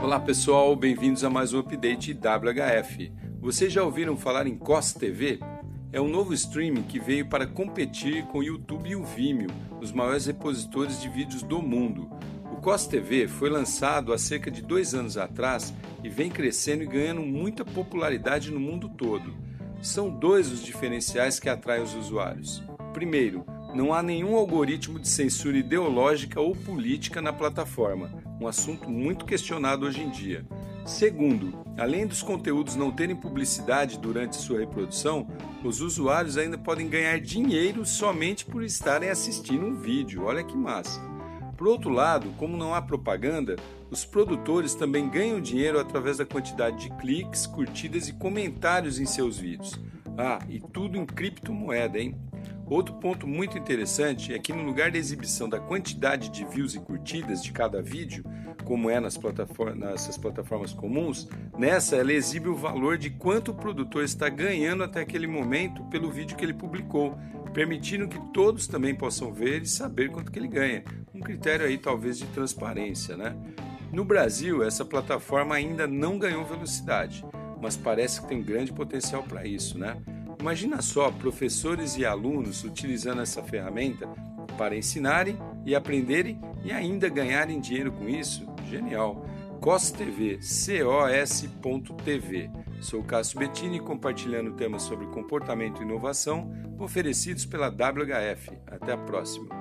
Olá pessoal, bem-vindos a mais um update WHF. Vocês já ouviram falar em COS TV? É um novo streaming que veio para competir com o YouTube e o Vimeo, os maiores repositores de vídeos do mundo. O COS TV foi lançado há cerca de dois anos atrás e vem crescendo e ganhando muita popularidade no mundo todo. São dois os diferenciais que atraem os usuários. Primeiro, não há nenhum algoritmo de censura ideológica ou política na plataforma, um assunto muito questionado hoje em dia. Segundo, além dos conteúdos não terem publicidade durante sua reprodução, os usuários ainda podem ganhar dinheiro somente por estarem assistindo um vídeo. Olha que massa! Por outro lado, como não há propaganda, os produtores também ganham dinheiro através da quantidade de cliques, curtidas e comentários em seus vídeos. Ah, e tudo em criptomoeda, hein? Outro ponto muito interessante é que, no lugar da exibição da quantidade de views e curtidas de cada vídeo, como é nas plataformas, nessas plataformas comuns, nessa ela exibe o valor de quanto o produtor está ganhando até aquele momento pelo vídeo que ele publicou, permitindo que todos também possam ver e saber quanto que ele ganha. Um critério aí talvez de transparência, né? No Brasil, essa plataforma ainda não ganhou velocidade, mas parece que tem grande potencial para isso, né? Imagina só professores e alunos utilizando essa ferramenta para ensinarem e aprenderem e ainda ganharem dinheiro com isso. Genial! COS TV, cos.tv. Sou Cássio Bettini compartilhando temas sobre comportamento e inovação oferecidos pela WHF. Até a próxima!